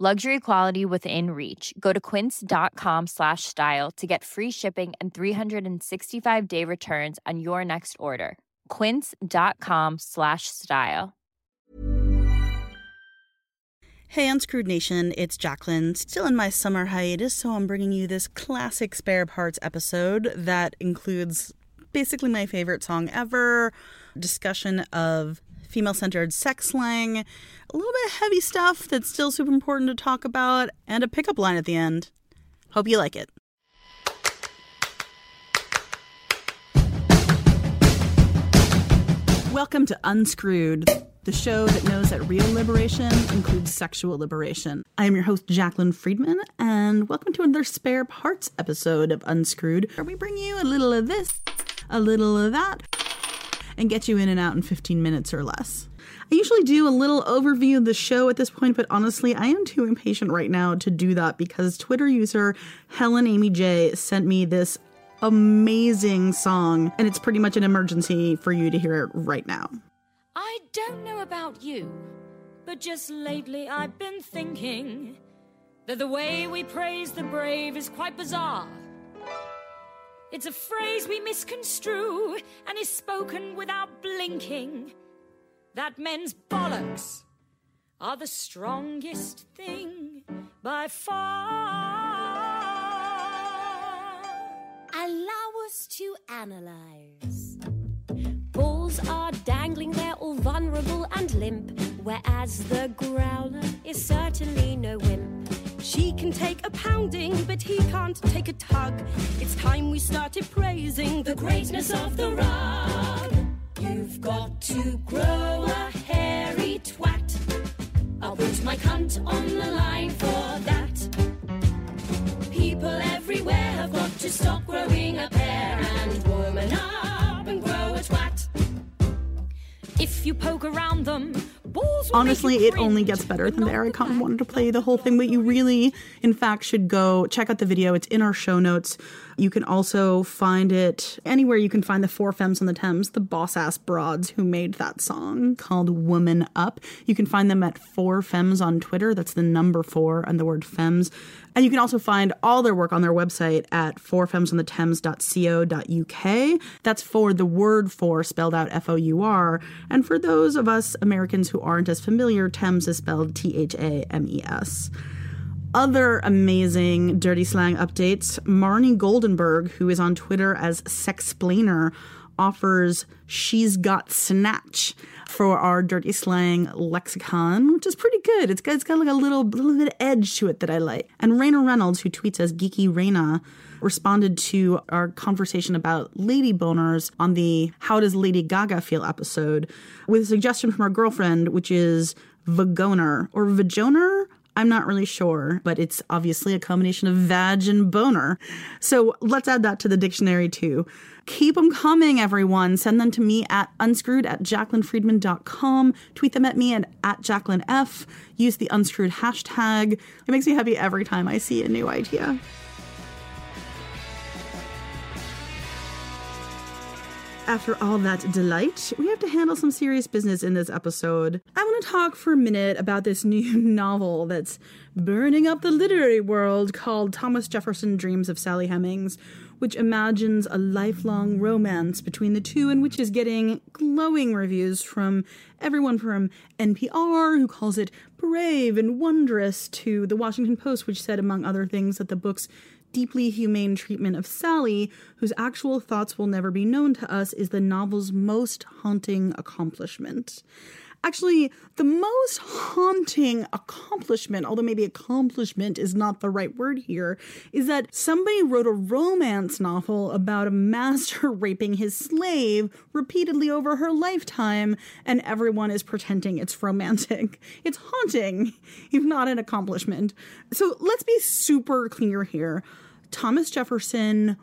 Luxury quality within reach. Go to quince.com slash style to get free shipping and 365-day returns on your next order. quince.com slash style. Hey, Unscrewed Nation, it's Jaclyn. Still in my summer hiatus, so I'm bringing you this classic spare parts episode that includes basically my favorite song ever, discussion of female centered sex slang, a little bit of heavy stuff that's still super important to talk about, and a pickup line at the end. Hope you like it. Welcome to Unscrewed, the show that knows that real liberation includes sexual liberation. I am your host, Jaclyn Friedman, and welcome to another spare parts episode of Unscrewed, where we bring you a little of this, a little of that, and get you in and out in 15 minutes or less. I usually do a little overview of the show at this point, but honestly, I am too impatient right now to do that because Twitter user Helen Amy J sent me this amazing song, and it's pretty much an emergency for you to hear it right now. I don't know about you, but just lately I've been thinking that the way we praise the brave is quite bizarre. It's a phrase we misconstrue and is spoken without blinking. That men's bollocks are the strongest thing by far. Allow us to analyze. Bulls are dangling there all vulnerable and limp, whereas the growler is certainly no wimp. She can take a pounding, but he can't take a tug. It's time we started praising the greatness of the rug. You've got to grow a hairy twat. I'll put my cunt on the line for that. People everywhere have got to stop growing a pair and woman up and grow a twat. If you poke around them, Honestly, it only gets better than the Eric back. wanted to play the whole thing, but you really, in fact, should go check out the video. It's in our show notes. You can also find it anywhere you can find the four femmes on the Thames, the boss ass broads who made that song called Woman Up. You can find them at four femmes on Twitter. That's the number four and the word femmes. And you can also find all their work on their website at fourfemmesontheThames.co.uk. That's for the word for spelled out F O U R. And for those of us Americans who aren't as familiar, Thames is spelled T H A M E S. Other amazing dirty slang updates. Marnie Goldenberg, who is on Twitter as Sexplainer, offers She's Got Snatch for our dirty slang lexicon, which is pretty good. It's got, it's got like a little, little bit of edge to it that I like. And Raina Reynolds, who tweets as Geeky Raina, responded to our conversation about lady boners on the How Does Lady Gaga Feel episode with a suggestion from our girlfriend, which is vagoner or vagoner. I'm not really sure, but it's obviously a combination of vag and boner. So let's add that to the dictionary too. Keep them coming, everyone. Send them to me at unscrewed at jaclynfriedman.com. Tweet them at me at, at Jaclyn F. Use the unscrewed hashtag. It makes me happy every time I see a new idea. After all that delight, we have to handle some serious business in this episode. I want to talk for a minute about this new novel that's burning up the literary world called Thomas Jefferson Dreams of Sally Hemings, which imagines a lifelong romance between the two and which is getting glowing reviews from everyone from NPR, who calls it brave and wondrous, to the Washington Post, which said, among other things, that the book's deeply humane treatment of Sally, whose actual thoughts will never be known to us, is the novel's most haunting accomplishment. Actually, the most haunting accomplishment, although maybe accomplishment is not the right word here, is that somebody wrote a romance novel about a master raping his slave repeatedly over her lifetime, and everyone is pretending it's romantic. It's haunting, if not an accomplishment. So let's be super clear here. Thomas Jefferson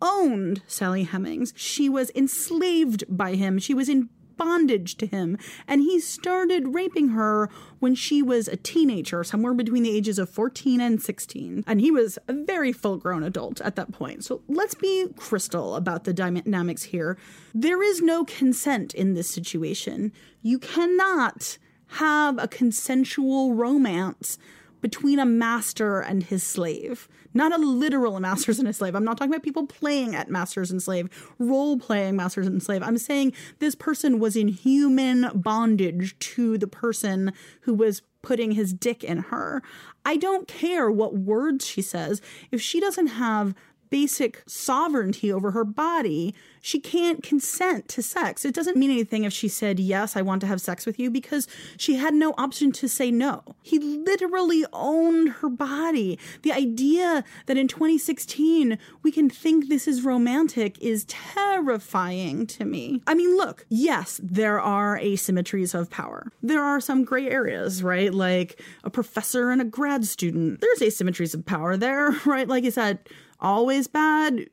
owned Sally Hemings. She was enslaved by him. She was in bondage to him. And he started raping her when she was a teenager, somewhere between the ages of 14 and 16. And he was a very full grown adult at that point. So let's be crystal about the dynamics here. There is no consent in this situation. You cannot have a consensual romance between a master and his slave. Not a literal masters and a slave. I'm not talking about people playing at masters and slave, role playing masters and slave. I'm saying this person was in human bondage to the person who was putting his dick in her. I don't care what words she says. If she doesn't have basic sovereignty over her body, she can't consent to sex. It doesn't mean anything if she said, Yes, I want to have sex with you, because she had no option to say no. He literally owned her body. The idea that in 2016 we can think this is romantic is terrifying to me. I mean, look, yes, there are asymmetries of power. There are some gray areas, right? Like a professor and a grad student. There's asymmetries of power there, right? Like, is that always bad?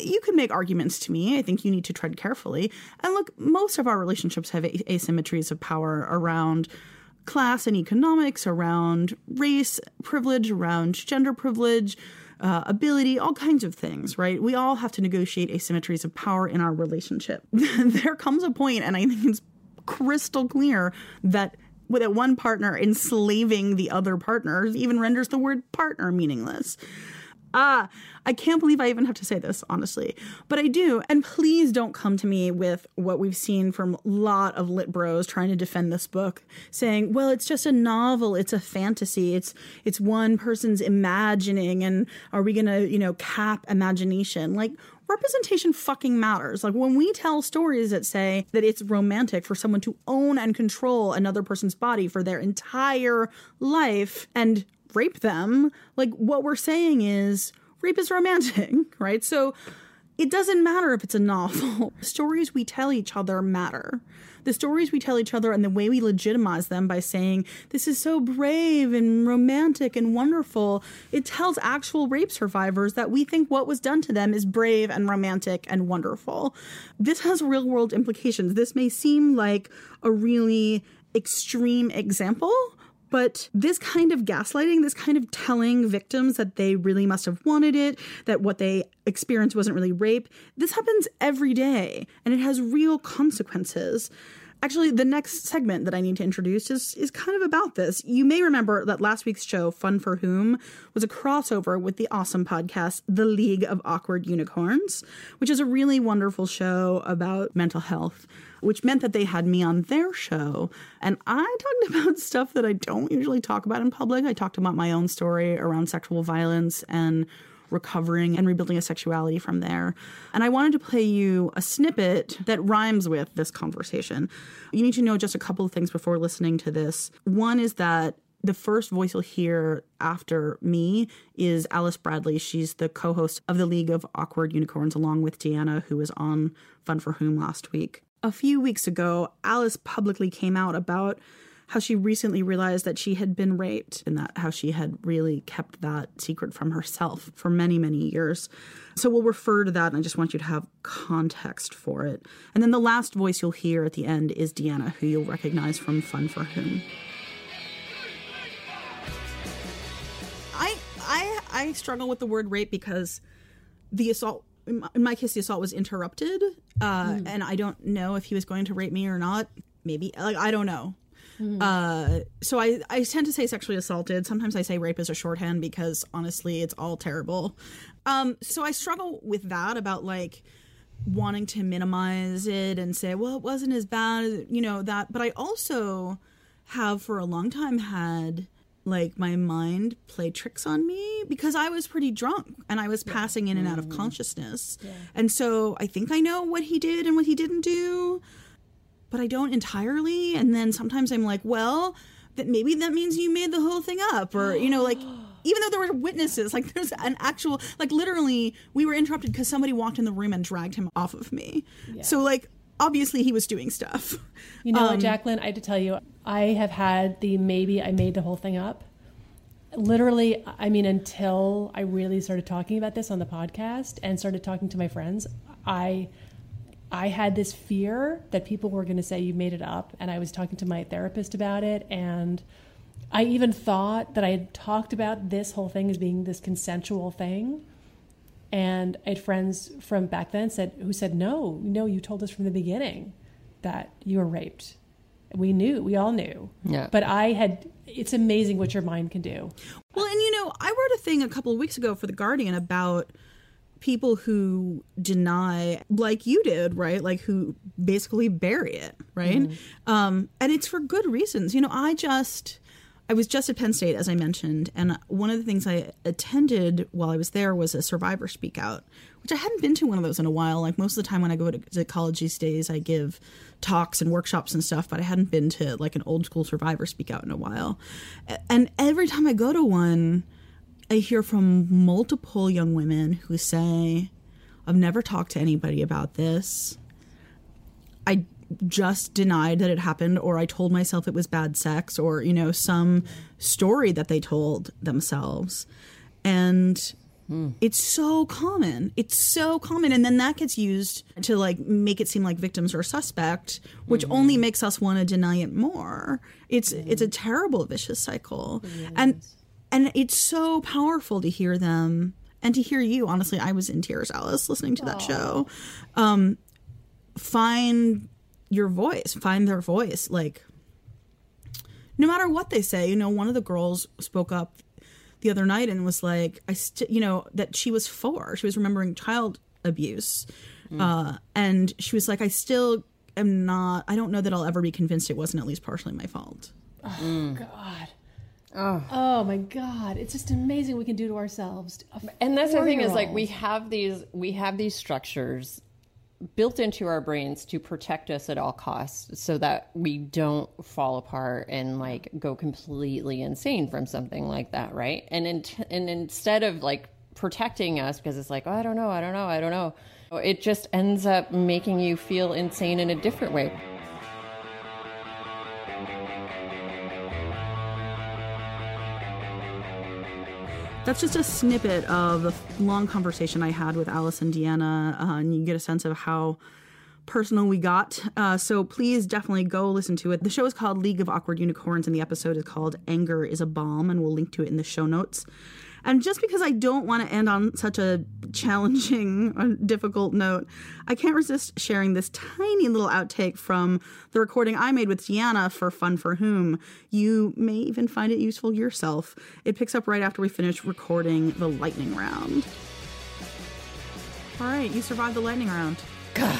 You can make arguments to me. I think you need to tread carefully. And look, most of our relationships have asymmetries of power around class and economics, around race privilege, around gender privilege. Uh, ability, all kinds of things, right? We all have to negotiate asymmetries of power in our relationship. there comes a point, and I think it's crystal clear that with one partner enslaving the other partner even renders the word partner meaningless. Ah, I can't believe I even have to say this, honestly. But I do. And please don't come to me with what we've seen from a lot of lit bros trying to defend this book, saying, well, it's just a novel, it's a fantasy, it's it's one person's imagining, and are we gonna, you know, cap imagination? Like representation fucking matters. Like when we tell stories that say that it's romantic for someone to own and control another person's body for their entire life and rape them, like what we're saying is rape is romantic, right? So it doesn't matter if it's a novel. Stories we tell each other matter. The stories we tell each other and the way we legitimize them by saying, this is so brave and romantic and wonderful, it tells actual rape survivors that we think what was done to them is brave and romantic and wonderful. This has real world implications. This may seem like a really extreme example, but this kind of gaslighting, this kind of telling victims that they really must have wanted it, that what they experienced wasn't really rape, this happens every day and it has real consequences. Actually, the next segment that I need to introduce is, is kind of about this. You may remember that last week's show, Fun for Whom, was a crossover with the awesome podcast, The League of Awkward Unicorns, which is a really wonderful show about mental health which meant that they had me on their show. And I talked about stuff that I don't usually talk about in public. I talked about my own story around sexual violence and recovering and rebuilding a sexuality from there. And I wanted to play you a snippet that rhymes with this conversation. You need to know just a couple of things before listening to this. One is that the first voice you'll hear after me is Alice Bradley. She's the co host of the League of Awkward Unicorns, along with Deanna, who was on Fun for Whom last week. A few weeks ago, Alice publicly came out about how she recently realized that she had been raped and that how she had really kept that secret from herself for many, many years. So we'll refer to that, and I just want you to have context for it. And then the last voice you'll hear at the end is Deanna, who you'll recognize from Fun for Whom. I I I struggle with the word rape because the assault in my, case, the assault was interrupted, uh, mm. and I don't know if he was going to rape me or not. Maybe, like, I don't know. Mm. Uh, so I, I tend to say sexually assaulted. Sometimes I say rape as a shorthand because honestly, it's all terrible. Um, so I struggle with that about like wanting to minimize it and say, well, it wasn't as bad, you know, that. But I also have for a long time had like my mind play tricks on me because I was pretty drunk and I was passing in and out of consciousness. And so I think I know what he did and what he didn't do, but I don't entirely. And then sometimes I'm like, well, that maybe that means you made the whole thing up or you know like even though there were witnesses like there's an actual like literally we were interrupted because somebody walked in the room and dragged him off of me so like obviously he was doing stuff You know Um, Jaclyn? I have to tell you, I have had the maybe I made the whole thing up. Literally, I mean, until I really started talking about this on the podcast and started talking to my friends, I I had this fear that people were going to say you made it up, and I was talking to my therapist about it, and I even thought that I had talked about this whole thing as being this consensual thing. And I had friends from back then said who said, No, no, you told us from the beginning that you were raped. We knew, we all knew. Yeah. But I had it's amazing what your mind can do. Well, and you know, I wrote a thing a couple of weeks ago for The Guardian about people who deny, like you did, right? Like who basically bury it, right? Um, and it's for good reasons. You know, I just. I was just at Penn State, as I mentioned, and one of the things I attended while I was there was a Survivor Speak Out, which I hadn't been to one of those in a while. Like most of the time when I go to, to college these days, I give talks and workshops and stuff, but I hadn't been to like an old school Survivor Speak Out in a while. And every time I go to one, I hear from multiple young women who say, I've never talked to anybody about this. I just denied that it happened, or I told myself it was bad sex, or, you know, some story that they told themselves. And hmm. it's so common. It's so common. And then that gets used to like make it seem like victims are suspect, which hmm. only makes us want to deny it more. It's it's a hmm. terrible vicious cycle. And and it's so powerful to hear them and to hear you. Honestly, I was in tears, Alice, listening to that show. Um, find your voice, find their voice. Like, no matter what they say, you know, one of the girls spoke up the other night and was like, I, st- you know, that she was four. She was remembering child abuse. Uh, and she was like, I still am not, I don't know that I'll ever be convinced it wasn't at least partially my fault. Oh, God. Oh. oh. my God. It's just amazing what we can do to ourselves. and that's the thing is like we have these we have these structures built into our brains to protect us at all costs so that we don't fall apart and like go completely insane from something like that right and in, and instead of like protecting us because it's like oh, i don't know i don't know i don't know it just ends up making you feel insane in a different way That's just a snippet of the long conversation I had with Alice and Deanna, uh, and you get a sense of how personal we got. Uh, so please definitely go listen to it. The show is called League of Awkward Unicorns, and the episode is called Anger is a Bomb, and we'll link to it in the show notes. And just because I don't want to end on such a challenging, difficult note, I can't resist sharing this tiny little outtake from the recording I made with Deanna for Fun for Whom. You may even find it useful yourself. It picks up right after we finish recording the lightning round. All right, you survived the lightning round. god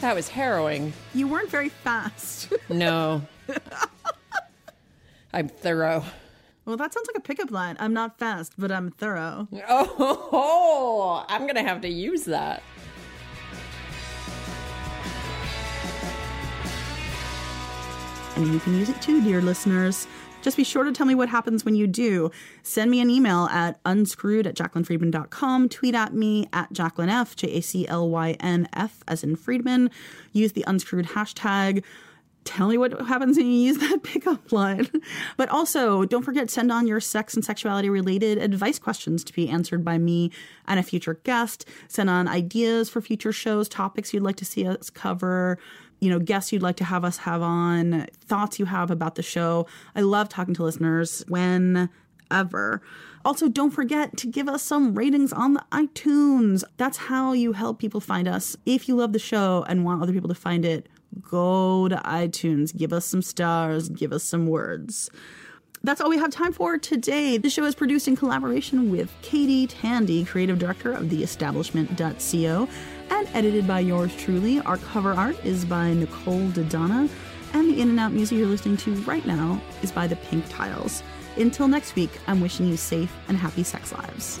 that was harrowing You weren't very fast. no i'm thorough well, that sounds like a pickup line. I'm not fast, but I'm thorough. oh i'm gonna have to use that and you can use it too, dear listeners. Just be sure to tell me what happens when you do. Send me an email at unscrewed at jaclynfriedman.com. Tweet at me at Jaclyn F, J A C L Y N F, as in Friedman. Use the unscrewed hashtag. Tell me what happens when you use that pickup line. But also, don't forget, send on your sex and sexuality related advice questions to be answered by me and a future guest. Send on ideas for future shows, topics you'd like to see us cover, you know, guests you'd like to have us have on, thoughts you have about the show. I love talking to listeners whenever. Also, don't forget to give us some ratings on the iTunes. That's how you help people find us. If you love the show and want other people to find it, go to iTunes, give us some stars, give us some words. That's all we have time for today. The show is produced in collaboration with Katie Tandy, creative director of The theestablishment.co, and edited by yours truly. Our cover art is by Nicole Dodonna, and the in and out music you're listening to right now is by the Pink Tiles. Until next week, I'm wishing you safe and happy sex lives.